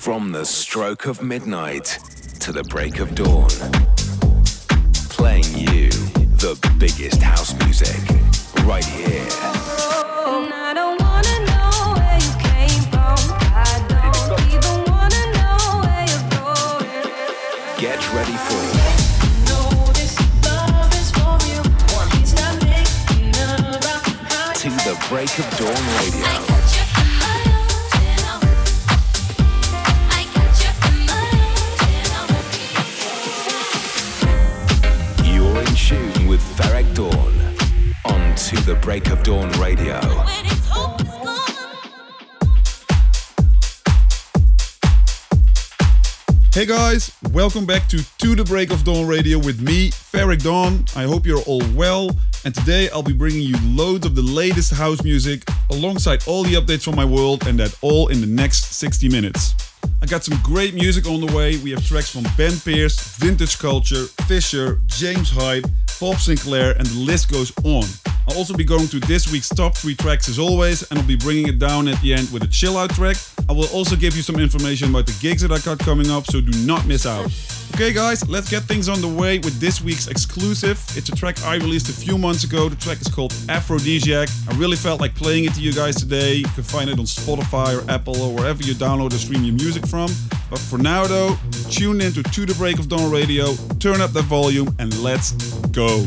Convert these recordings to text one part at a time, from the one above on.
From the stroke of midnight to the break of dawn. Playing you the biggest house music right here. Get ready for To the Break of Dawn Radio. With Ferreck Dawn on To the Break of Dawn Radio. Hey guys, welcome back to To the Break of Dawn Radio with me, Ferreck Dawn. I hope you're all well. And today I'll be bringing you loads of the latest house music alongside all the updates from my world, and that all in the next 60 minutes. I got some great music on the way. We have tracks from Ben Pearce, Vintage Culture, Fisher, James Hype, Bob Sinclar, and the list goes on. I'll also be going through this week's top three tracks as always, and I'll be bringing it down at the end with a chill out track. I will also give you some information about the gigs that I got coming up, so do not miss out. Okay, guys, let's get things on the way with this week's exclusive. It's a track I released a few months ago. The track is called Aphrodisiac. I really felt like playing it to you guys today. You can find it on Spotify or Apple or wherever you download or stream your music from. But for now, though, tune in to To the Break of Dawn Radio, turn up the volume, and let's go.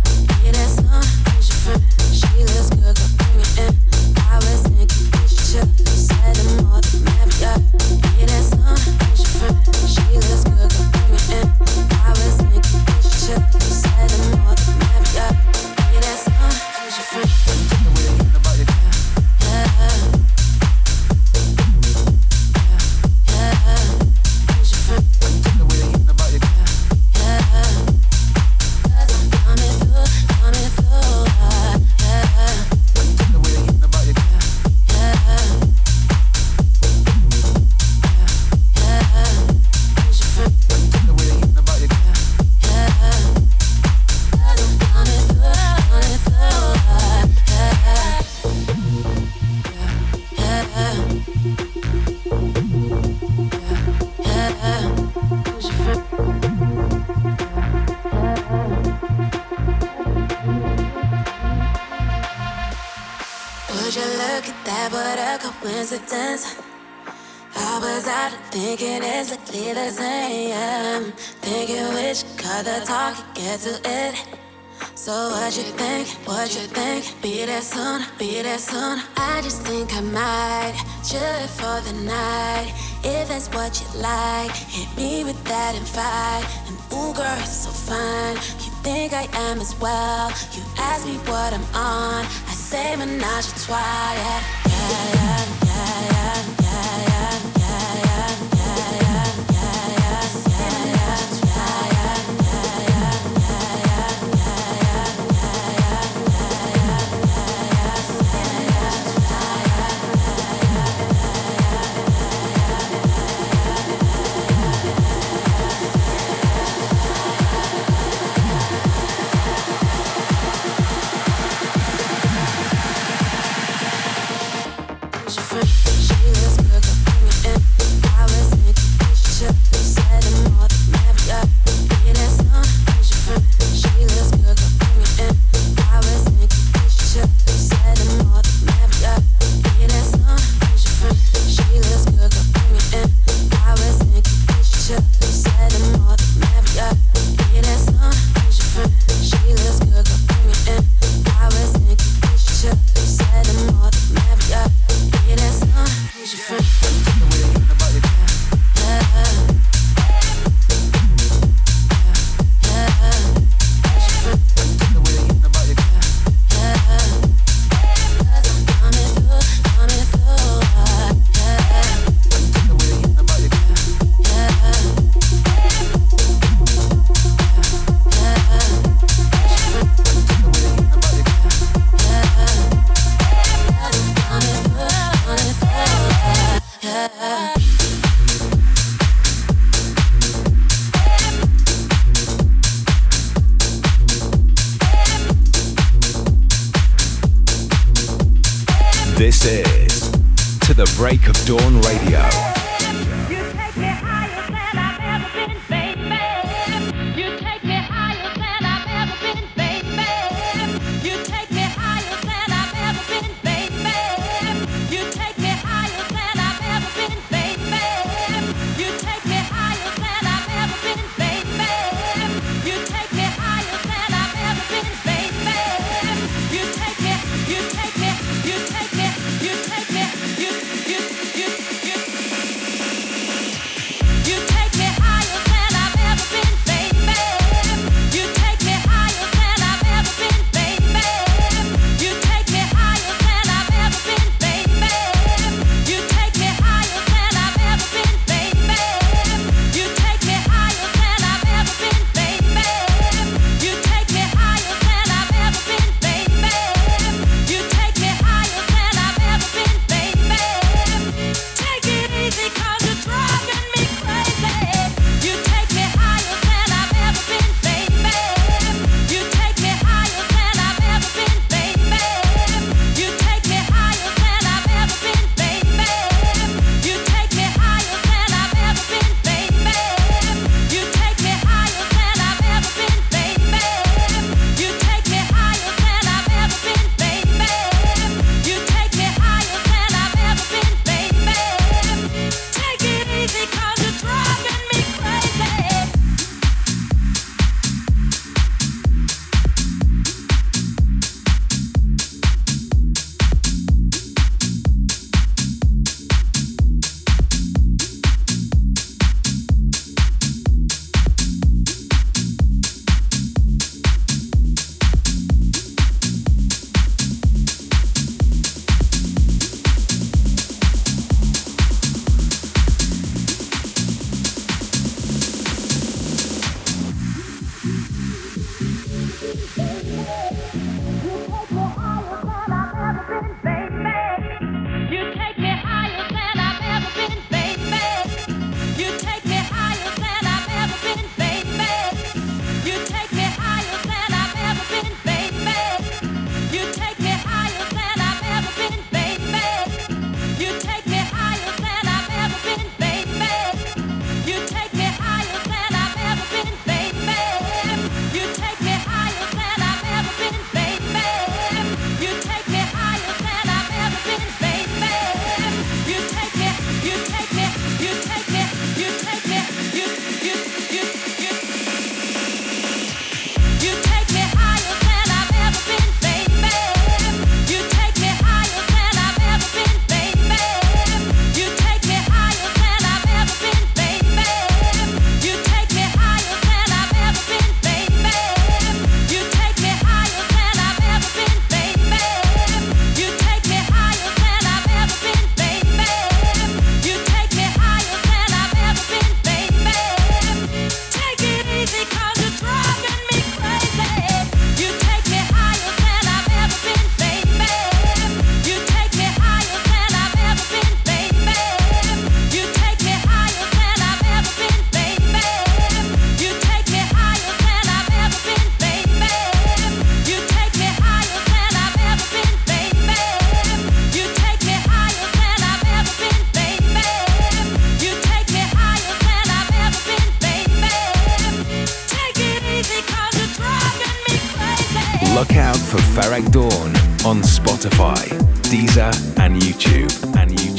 Look out for Ferreck Dawn on Spotify, Deezer, and YouTube. And YouTube.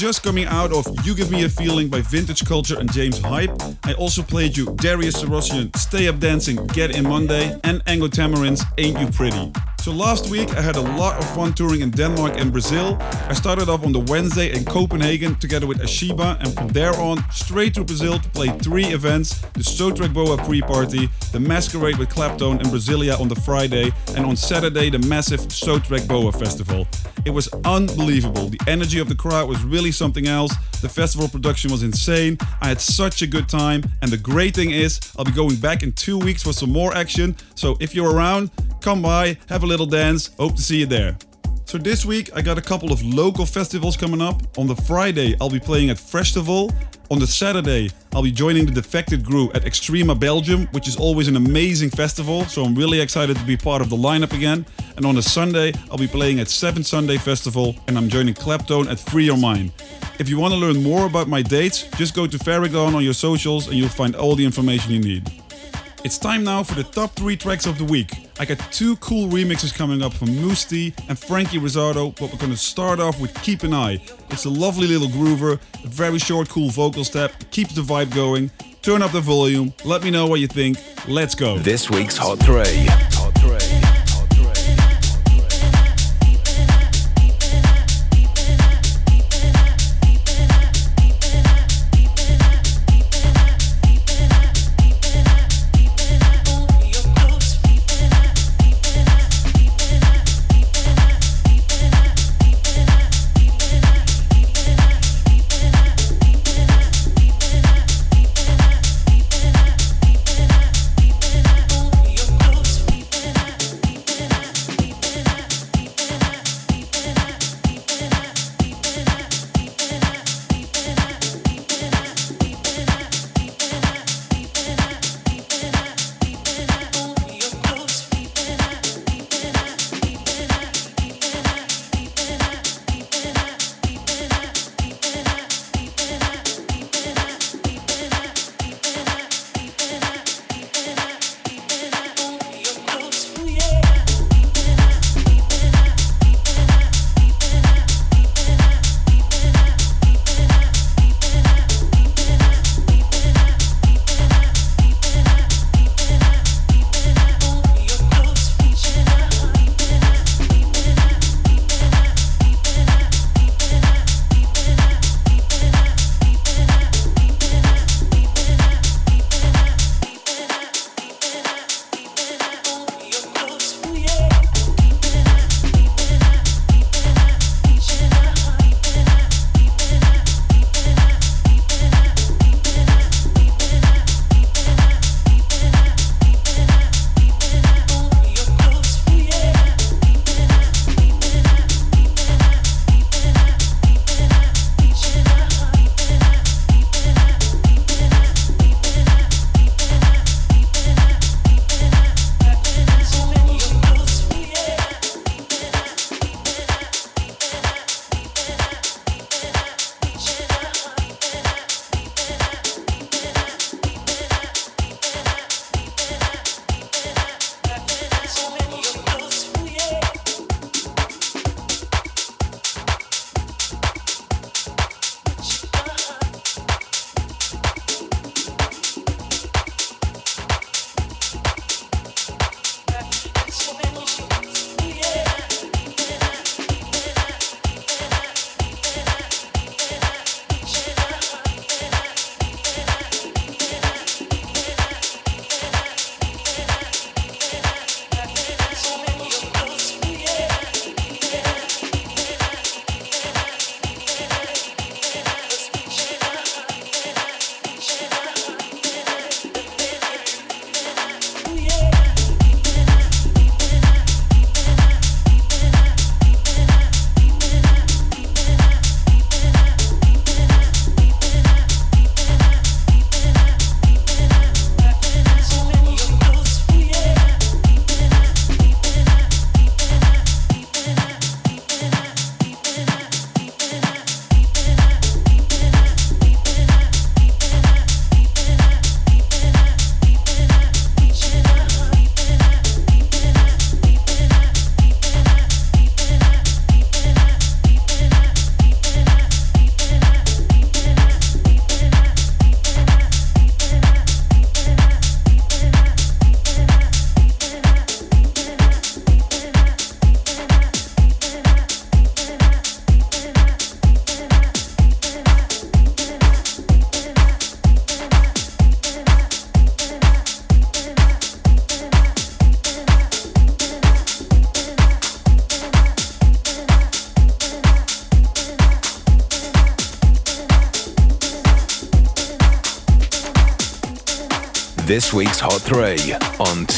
Just coming out of You Give Me a Feeling by Vintage Culture and James Hype. I also played you Darius Syrossian, Stay Up Dancing, Get In Monday, and Ango Tamarin's Ain't You Pretty. So last week I had a lot of fun touring in Denmark and Brazil. I started off on the Wednesday in Copenhagen together with Ashiba and from there on straight to Brazil to play three events, the Só Track Boa pre-party, the Masquerade with Claptone in Brasilia on the Friday and on Saturday the massive Só Track Boa festival. It was unbelievable. The energy of the crowd was really something else. The festival production was insane. I had such a good time and the great thing is I'll be going back in 2 weeks for some more action. So if you're around, come by, have a little dance. Hope to see you there. So this week I got a couple of local festivals coming up. On the Friday I'll be playing at Festival. On the Saturday I'll be joining the Defected Crew at Extrema Belgium, which is always an amazing festival. So I'm really excited to be part of the lineup again. And on a Sunday I'll be playing at Seven Sunday Festival and I'm joining Claptone at Free Your Mind. If you want to learn more about my dates, just go to Ferreck Dawn on your socials and you'll find all the information you need. It's time now for the top three tracks of the week. I got two cool remixes coming up from Mousse and Franky Rizardo, but we're gonna start off with Keep an Eye. It's a lovely little groover, a very short, cool vocal step, keeps the vibe going. Turn up the volume, let me know what you think. Let's go. This week's Hot 3.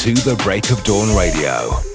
To the Break of Dawn Radio.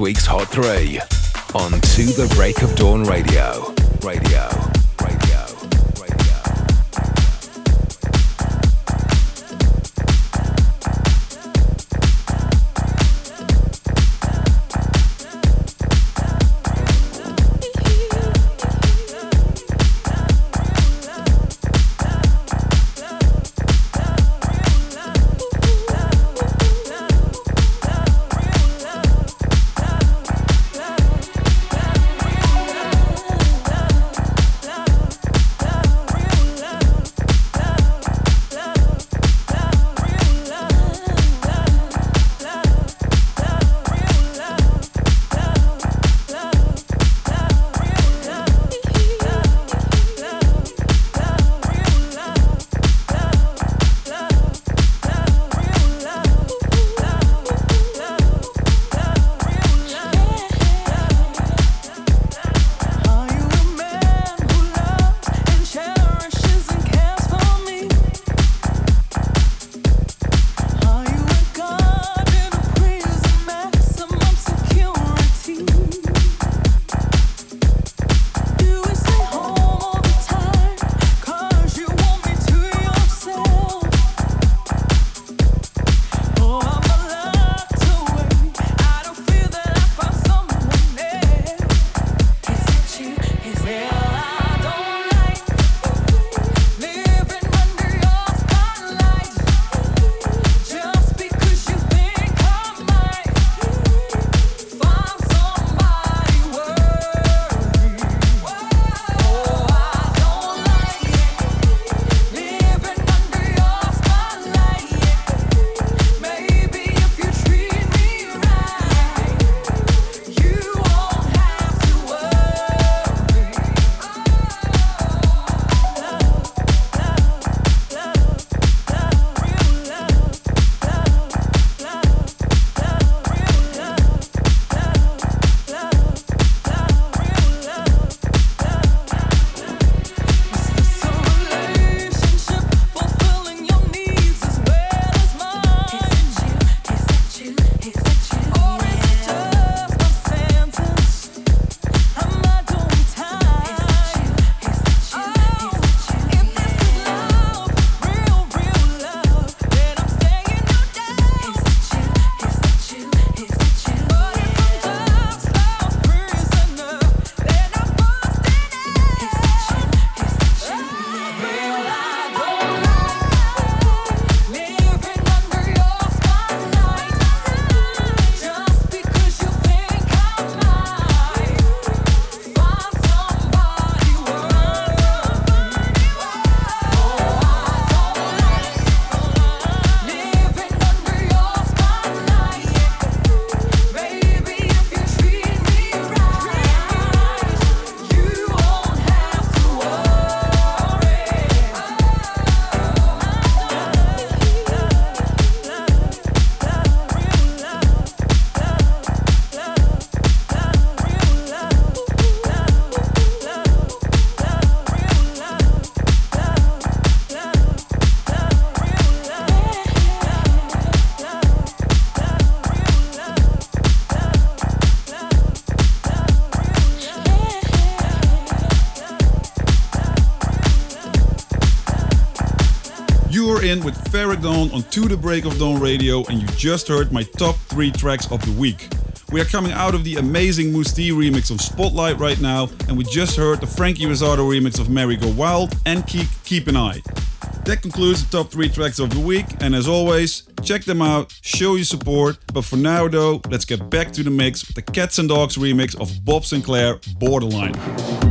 Week's Hot 3 on To the Break of Dawn Radio. Radio. In with Ferreck on To The Break of Dawn Radio, and you just heard my top three tracks of the week. We are coming out of the amazing Mousse T remix of Spotlight right now, and we just heard the Franky Rizardo remix of Mary Go Wild and KeeQ, Keep an Eye. That concludes the top three tracks of the week, and as always, check them out, show your support. But for now, though, let's get back to the mix with the Catz 'N Dogz remix of Bob Sinclar Borderline.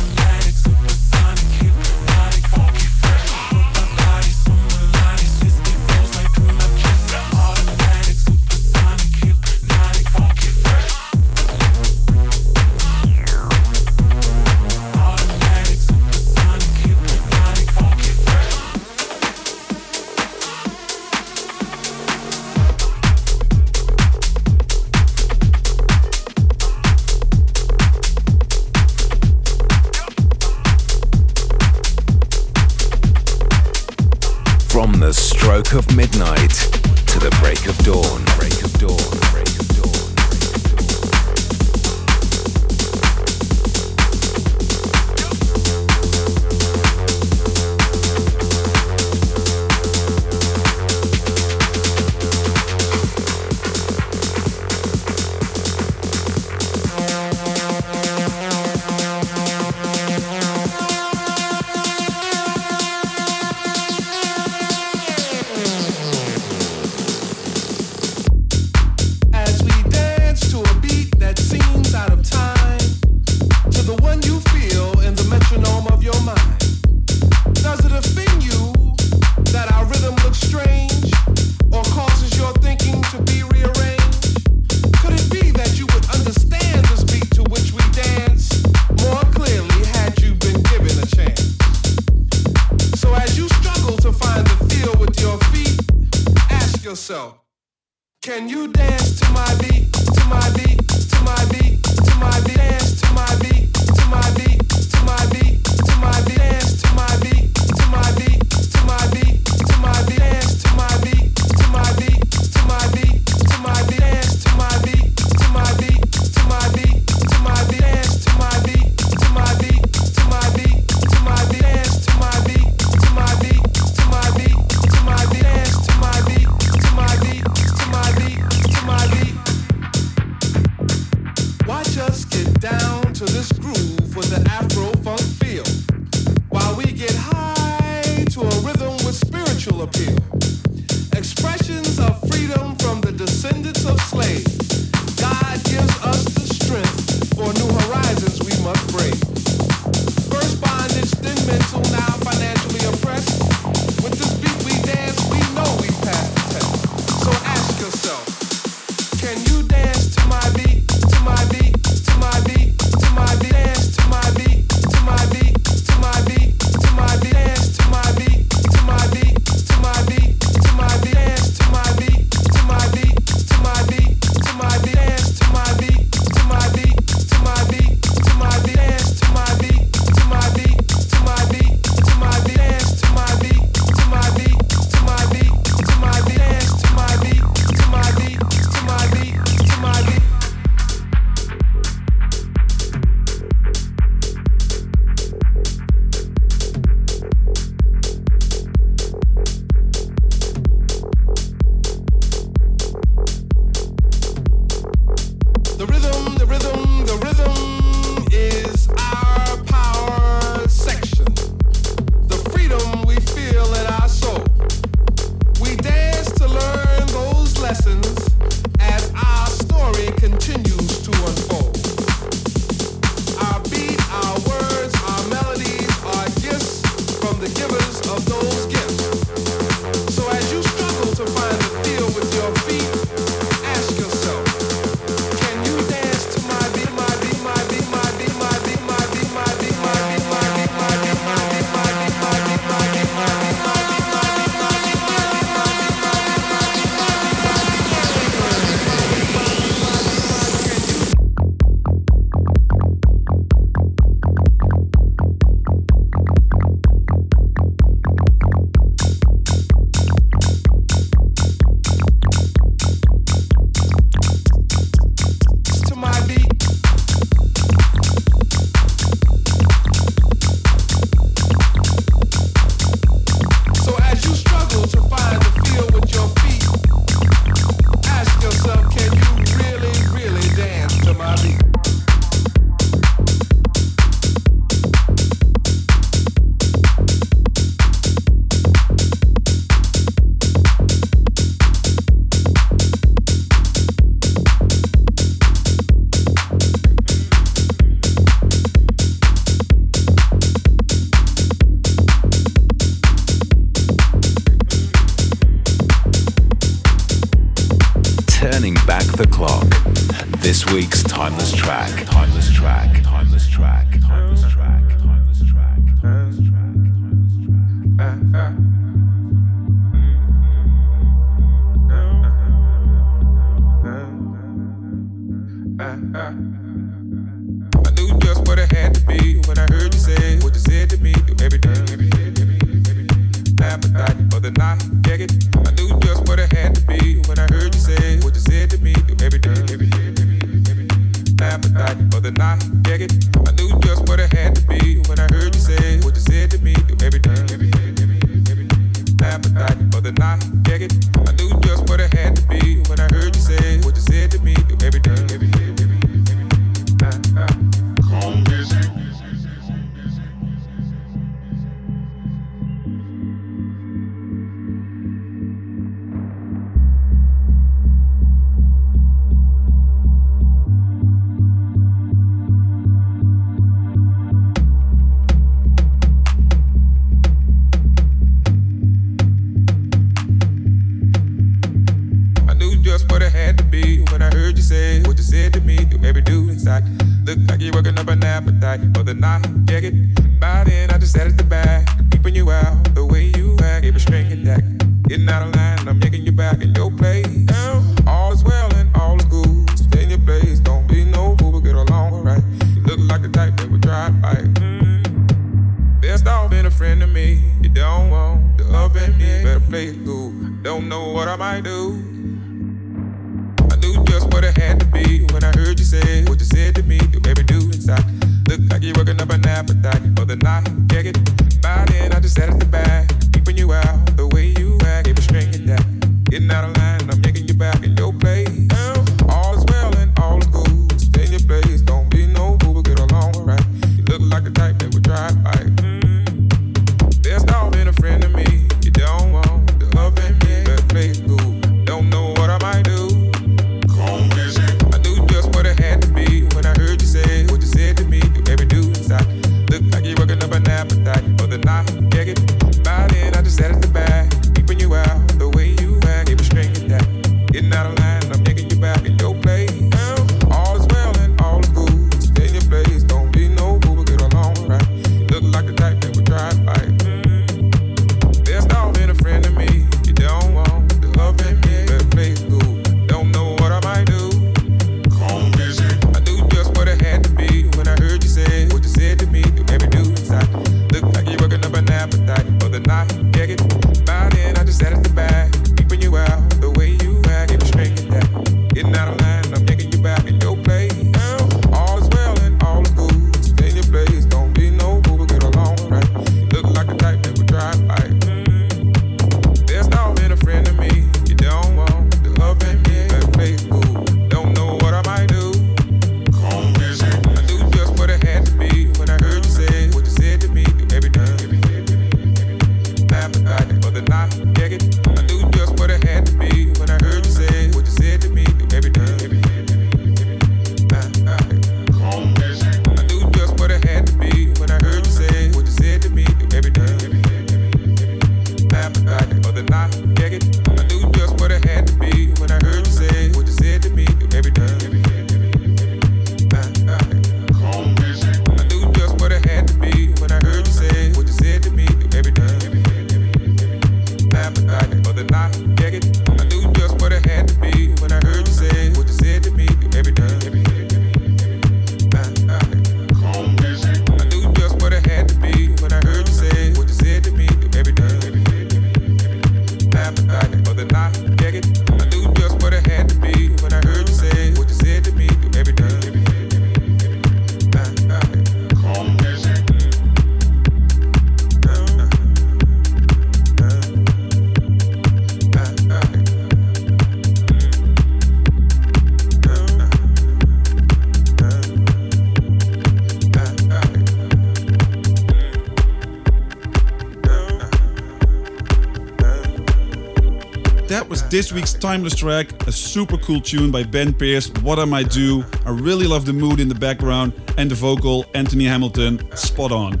timeless track, a super cool tune by Ben Pearce, What Am I Do? I really love the mood in the background and the vocal, Anthony Hamilton, spot on.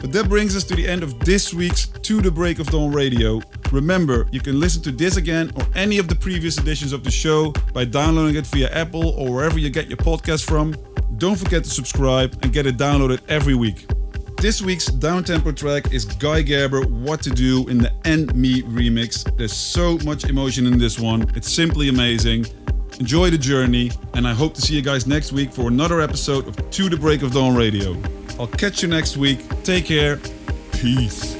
But that brings us to the end of this week's To the Break of Dawn Radio. Remember, you can listen to this again or any of the previous editions of the show by downloading it via Apple or wherever you get your podcast from. Don't forget to subscribe and get it downloaded every week. This week's downtempo track is Guy Gerber What to Do in the &ME remix. There's so much emotion in this one, it's simply amazing. Enjoy the journey, and I hope to see you guys next week for another episode of To the Break of Dawn Radio. I'll catch you next week. Take care. Peace.